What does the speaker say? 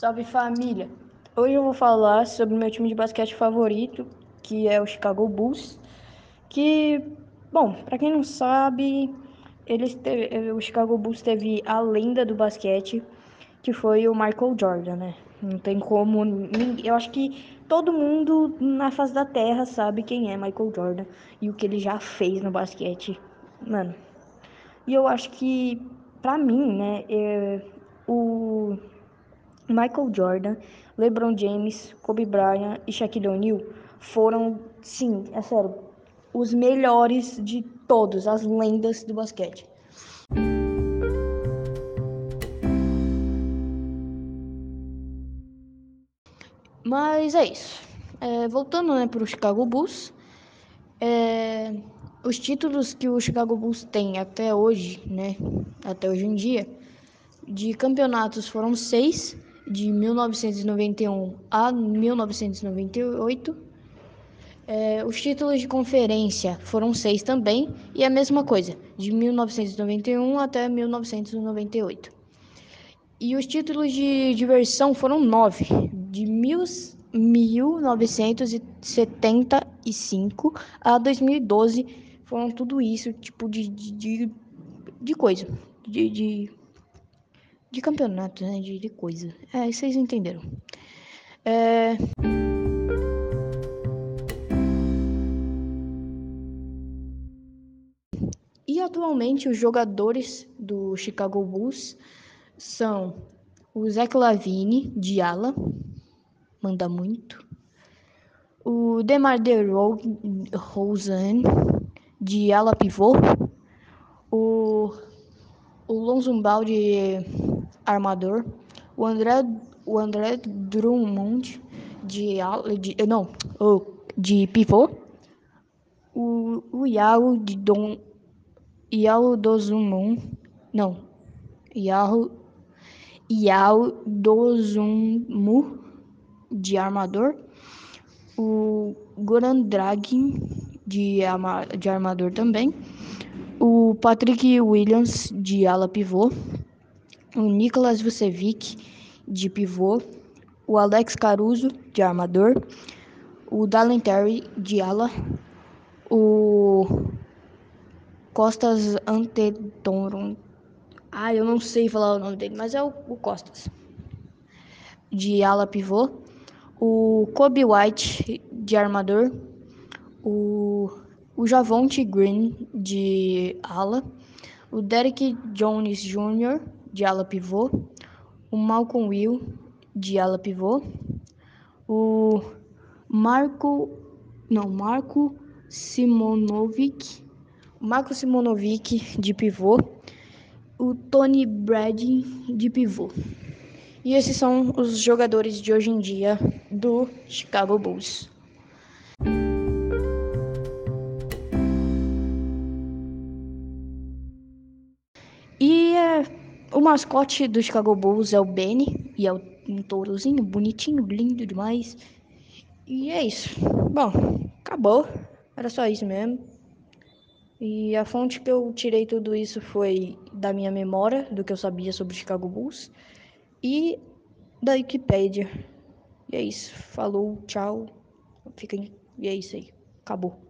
Salve família! Hoje eu vou falar sobre o meu time de basquete favorito, que é o Chicago Bulls. Que, bom, para quem não sabe, eles teve, o Chicago Bulls teve a lenda do basquete, que foi o Michael Jordan, né? Não tem como. Eu acho que todo mundo na face da terra sabe quem é Michael Jordan e o que ele já fez no basquete. Mano. E eu acho que, pra mim, né, é, o Michael Jordan, LeBron James, Kobe Bryant e Shaquille O'Neal foram, sim, é sério, os melhores de todos, as lendas do basquete. Mas é isso. É, voltando né, para o Chicago Bulls, é, os títulos que o Chicago Bulls tem até hoje, né, até hoje em dia, de campeonatos foram seis, de 1991 a 1998. É, os títulos de conferência foram seis também, e a mesma coisa, de 1991 até 1998. E os títulos de diversão foram nove, de mil, 1975 a 2012. Foram tudo isso, tipo de, de, de coisa, de, de de campeonato, né? De, de coisa. É, vocês entenderam. É... E atualmente os jogadores do Chicago Bulls são o Zach Lavine, de ala, manda muito. O Demar DeRozan, de ala pivô. O, o Lonzo Ball, de armador, o André, o André Drummond de, de não, de pivô, o, o Yao de Dom, Yao Dozumon, não, Yao, Yao Dozumu de armador, o Goran Dragon de, de armador também, o Patrick Williams de ala pivô, o Nicolas Vucevic, de pivô, o Alex Caruso, de armador, o Dalen Terry, de ala, o Costas Antetorum. Ah, eu não sei falar o nome dele, mas é o, o Costas, de ala pivô, o Kobe White, de armador, o, o Javonte Green, de ala, o Derek Jones Jr., de ala pivô, o Malcolm Will, de ala pivô, o Marco, não, Marco Simonovic, Marco Simonovic de pivô, o Tony Brady de pivô. E esses são os jogadores de hoje em dia do Chicago Bulls. O mascote do Chicago Bulls é o Benny, e é um tourozinho bonitinho, lindo demais. E é isso. Bom, acabou. Era só isso mesmo. E a fonte que eu tirei tudo isso foi da minha memória, do que eu sabia sobre Chicago Bulls, e da Wikipedia. E é isso. Falou, tchau. Fiquem. E é isso aí. Acabou.